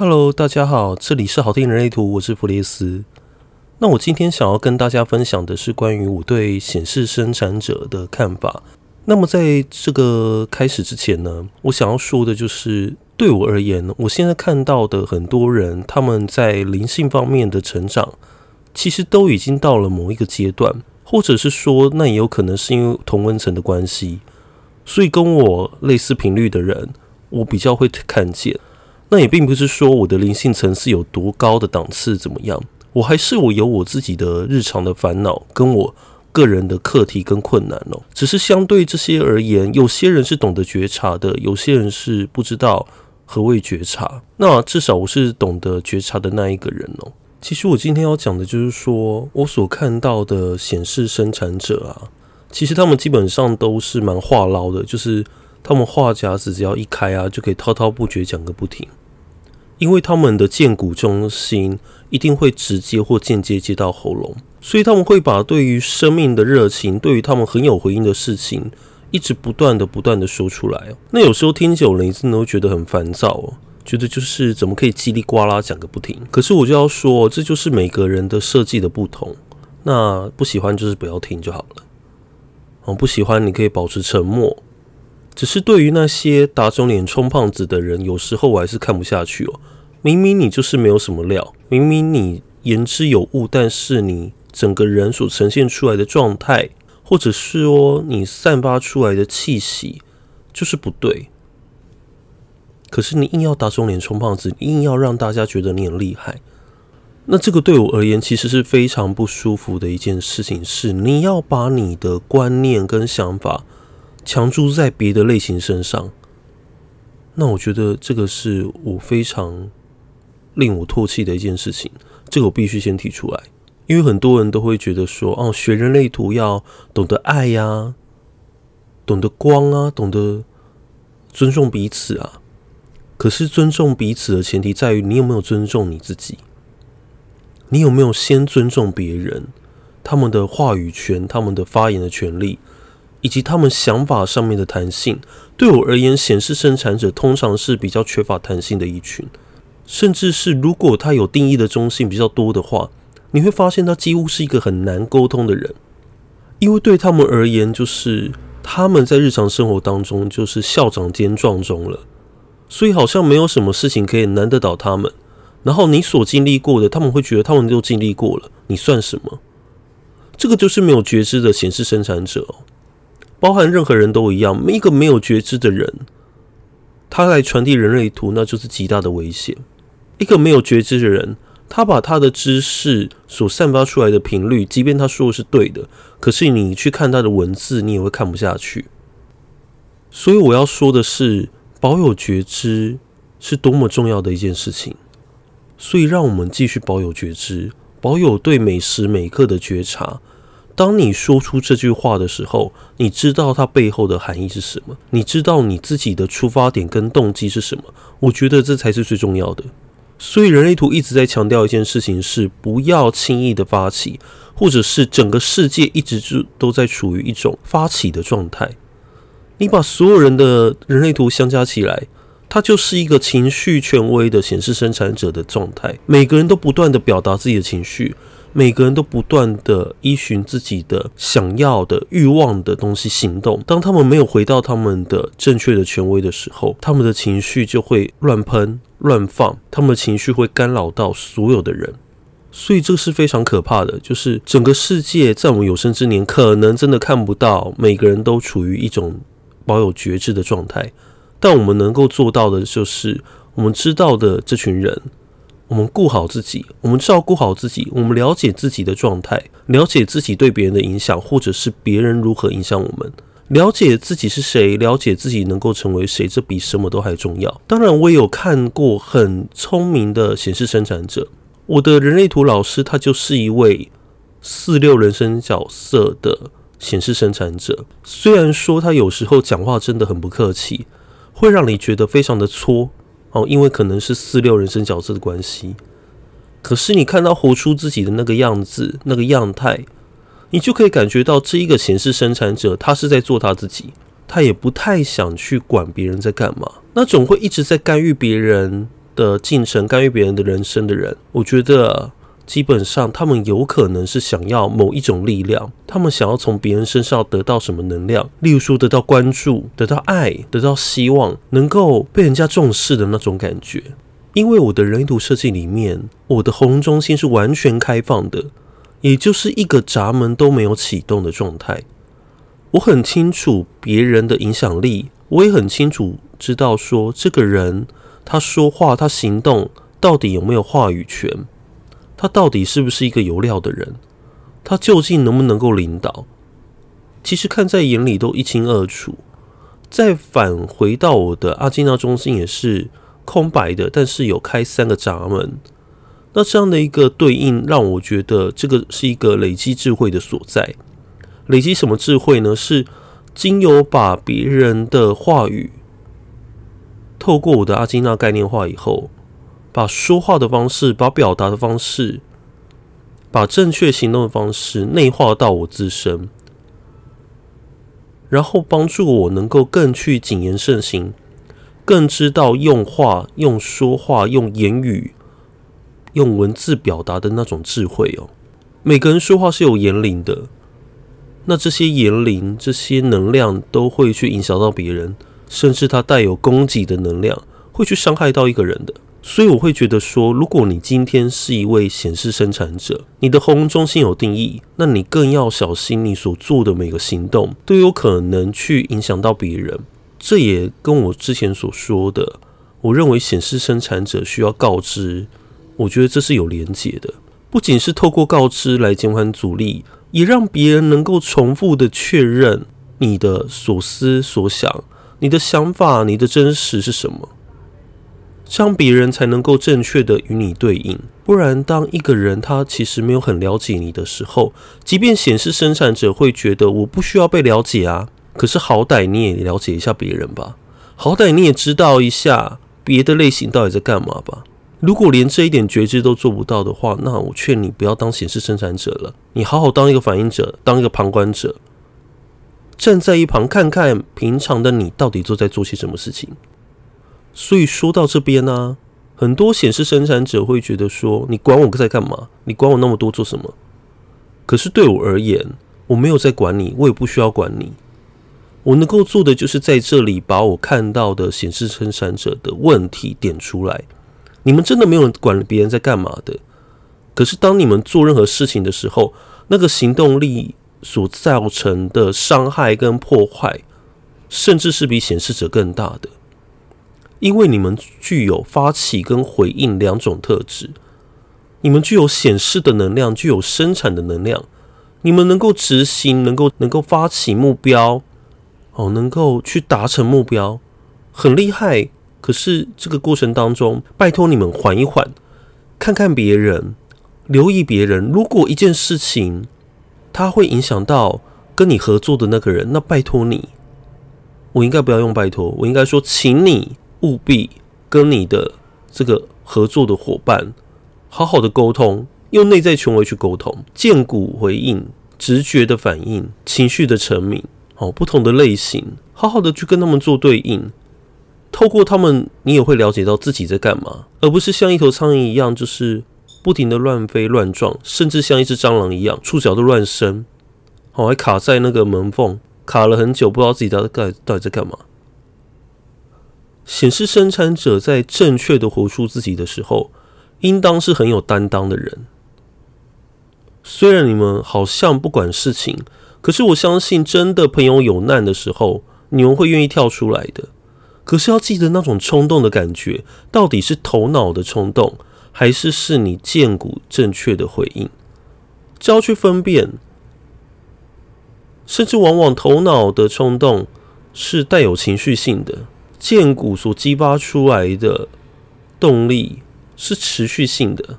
Hello，大家好，这里是好听人类图，我是弗列斯。那我今天想要跟大家分享的是关于我对显示生产者的看法。那么在这个开始之前呢，我想要说的就是，对我而言，我现在看到的很多人，他们在灵性方面的成长，其实都已经到了某一个阶段，或者是说，那也有可能是因为同温层的关系，所以跟我类似频率的人，我比较会看见。那也并不是说我的灵性层次有多高的档次怎么样，我还是我有我自己的日常的烦恼，跟我个人的课题跟困难哦。只是相对这些而言，有些人是懂得觉察的，有些人是不知道何谓觉察。那至少我是懂得觉察的那一个人哦。其实我今天要讲的就是说，我所看到的显示生产者啊，其实他们基本上都是蛮话唠的，就是他们话匣子只要一开啊，就可以滔滔不绝讲个不停。因为他们的荐骨中心一定会直接或间接接到喉咙，所以他们会把对于生命的热情，对于他们很有回应的事情，一直不断的、不断的说出来。那有时候听久了，你真的会觉得很烦躁哦，觉得就是怎么可以叽里呱啦讲个不停。可是我就要说，这就是每个人的设计的不同。那不喜欢就是不要听就好了。哦，不喜欢你可以保持沉默。只是对于那些打肿脸充胖子的人，有时候我还是看不下去哦。明明你就是没有什么料，明明你言之有物，但是你整个人所呈现出来的状态，或者是说你散发出来的气息，就是不对。可是你硬要打肿脸充胖子，硬要让大家觉得你很厉害，那这个对我而言其实是非常不舒服的一件事情。是你要把你的观念跟想法。强注在别的类型身上，那我觉得这个是我非常令我唾弃的一件事情。这个我必须先提出来，因为很多人都会觉得说，哦，学人类图要懂得爱呀，懂得光啊，懂得尊重彼此啊。可是尊重彼此的前提在于你有没有尊重你自己，你有没有先尊重别人，他们的话语权，他们的发言的权利。以及他们想法上面的弹性，对我而言，显示生产者通常是比较缺乏弹性的一群，甚至是如果他有定义的中性比较多的话，你会发现他几乎是一个很难沟通的人，因为对他们而言，就是他们在日常生活当中就是校长兼撞钟了，所以好像没有什么事情可以难得倒他们。然后你所经历过的，他们会觉得他们都经历过了，你算什么？这个就是没有觉知的显示生产者哦。包含任何人都一样，一个没有觉知的人，他来传递人类图，那就是极大的危险。一个没有觉知的人，他把他的知识所散发出来的频率，即便他说的是对的，可是你去看他的文字，你也会看不下去。所以我要说的是，保有觉知是多么重要的一件事情。所以让我们继续保有觉知，保有对每时每刻的觉察。当你说出这句话的时候，你知道它背后的含义是什么？你知道你自己的出发点跟动机是什么？我觉得这才是最重要的。所以人类图一直在强调一件事情：是不要轻易的发起，或者是整个世界一直就都在处于一种发起的状态。你把所有人的人类图相加起来，它就是一个情绪权威的显示生产者的状态。每个人都不断的表达自己的情绪。每个人都不断的依循自己的想要的欲望的东西行动。当他们没有回到他们的正确的权威的时候，他们的情绪就会乱喷、乱放，他们的情绪会干扰到所有的人。所以这个是非常可怕的，就是整个世界在我们有生之年，可能真的看不到每个人都处于一种保有觉知的状态。但我们能够做到的就是，我们知道的这群人。我们顾好自己，我们照顾好自己，我们了解自己的状态，了解自己对别人的影响，或者是别人如何影响我们，了解自己是谁，了解自己能够成为谁，这比什么都还重要。当然，我也有看过很聪明的显示生产者，我的人类图老师他就是一位四六人生角色的显示生产者。虽然说他有时候讲话真的很不客气，会让你觉得非常的搓。哦，因为可能是四六人生角色的关系，可是你看到活出自己的那个样子、那个样态，你就可以感觉到这一个显示生产者，他是在做他自己，他也不太想去管别人在干嘛，那种会一直在干预别人的进程、干预别人的人生的人，我觉得基本上他们有可能是想要某一种力量，他们想要从别人身上得到什么能量，例如说得到关注、得到爱、得到希望，能够被人家重视的那种感觉。因为我的人图设计里面，我的喉轮中心是完全开放的，也就是一个闸门都没有启动的状态。我很清楚别人的影响力，我也很清楚知道说这个人他说话、他行动到底有没有话语权，他到底是不是一个有料的人，他究竟能不能够领导，其实看在眼里都一清二楚。再返回到我的阿基纳中心也是空白的，但是有开三个闸门。那这样的一个对应，让我觉得这个是一个累积智慧的所在。累积什么智慧呢？是经由把别人的话语透过我的阿基纳概念化以后，把说话的方式、把表达的方式、把正确行动的方式内化到我自身，然后帮助我能够更去谨言慎行，更知道用话、用说话、用言语、用文字表达的那种智慧哦。每个人说话是有言灵的。那这些言灵、这些能量都会去影响到别人，甚至它带有攻击的能量，会去伤害到一个人的。所以我会觉得说，如果你今天是一位显示生产者，你的喉咙中心有定义，那你更要小心，你所做的每个行动都有可能去影响到别人。这也跟我之前所说的，我认为显示生产者需要告知，我觉得这是有连结的，不仅是透过告知来减缓阻力。也让别人能够重复的确认你的所思所想、你的想法、你的真实是什么，这样别人才能够正确的与你对应。不然，当一个人他其实没有很了解你的时候，即便显示生产者会觉得我不需要被了解啊，可是好歹你也了解一下别人吧，好歹你也知道一下别的类型到底在干嘛吧。如果连这一点觉知都做不到的话，那我劝你不要当显示生产者了，你好好当一个反应者，当一个旁观者，站在一旁看看平常的你到底都在做些什么事情。所以说到这边呢、很多显示生产者会觉得说：“你管我在干嘛？你管我那么多做什么？”可是对我而言，我没有在管你，我也不需要管你。我能够做的就是在这里把我看到的显示生产者的问题点出来。你们真的没有人管别人在干嘛的，可是当你们做任何事情的时候，那个行动力所造成的伤害跟破坏，甚至是比显示者更大的，因为你们具有发起跟回应两种特质，你们具有显示的能量，具有生产的能量，你们能够执行，能够能够发起目标，哦，能够去达成目标，很厉害。可是这个过程当中，拜托你们缓一缓，看看别人，留意别人。如果一件事情它会影响到跟你合作的那个人，那拜托你，我应该不要用拜托，我应该说，请你务必跟你的这个合作的伙伴好好的沟通，用内在权威去沟通，见骨回应、直觉的反应、情绪的沉迷，哦，不同的类型，好好的去跟他们做对应。透过他们，你也会了解到自己在干嘛，而不是像一头苍蝇一样，就是不停的乱飞乱撞，甚至像一只蟑螂一样，触角都乱伸，好，还卡在那个门缝，卡了很久，不知道自己到底到底在干嘛。显示生产者在正确的活出自己的时候，应当是很有担当的人。虽然你们好像不管事情，可是我相信，真的朋友有难的时候，你们会愿意跳出来的。可是要记得那种冲动的感觉，到底是头脑的冲动，还是是你见骨正确的回应？就要去分辨。甚至往往头脑的冲动是带有情绪性的，荐骨所激发出来的动力是持续性的，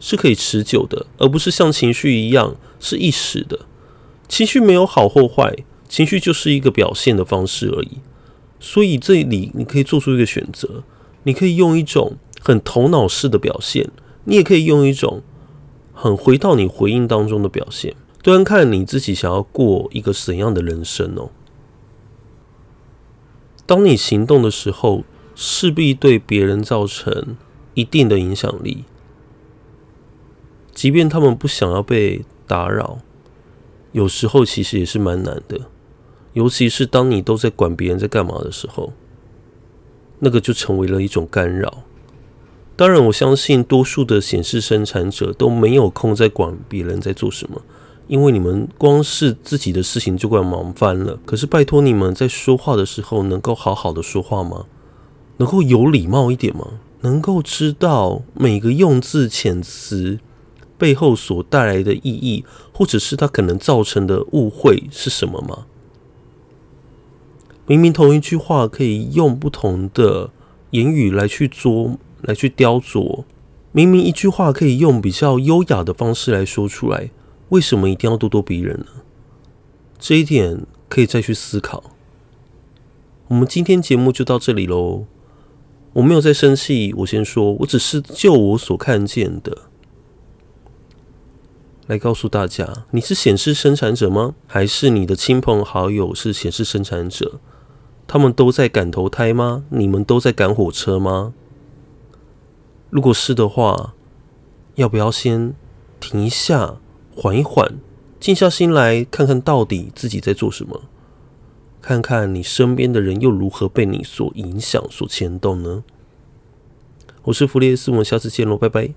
是可以持久的，而不是像情绪一样是一时的。情绪没有好或坏，情绪就是一个表现的方式而已。所以这里你可以做出一个选择，你可以用一种很头脑式的表现，你也可以用一种很回到你回应当中的表现，端看你自己想要过一个怎样的人生哦。当你行动的时候，势必对别人造成一定的影响力，即便他们不想要被打扰，有时候其实也是蛮难的。尤其是当你都在管别人在干嘛的时候，那个就成为了一种干扰。当然，我相信多数的显示生产者都没有空在管别人在做什么，因为你们光是自己的事情就快忙翻了。可是，拜托你们在说话的时候能够好好的说话吗？能够有礼貌一点吗？能够知道每个用字遣词背后所带来的意义，或者是它可能造成的误会是什么吗？明明同一句话可以用不同的言语来去琢，来去雕琢。明明一句话可以用比较优雅的方式来说出来，为什么一定要咄咄逼人呢？这一点可以再去思考。我们今天节目就到这里喽。我没有在生气，我先说，我只是就我所看见的来告诉大家：你是显示生产者吗？还是你的亲朋好友是显示生产者？他们都在赶投胎吗？你们都在赶火车吗？如果是的话，要不要先停一下，缓一缓，静下心来看看到底自己在做什么？看看你身边的人又如何被你所影响、所牵动呢？我是弗列斯，我们下次见喽，拜拜。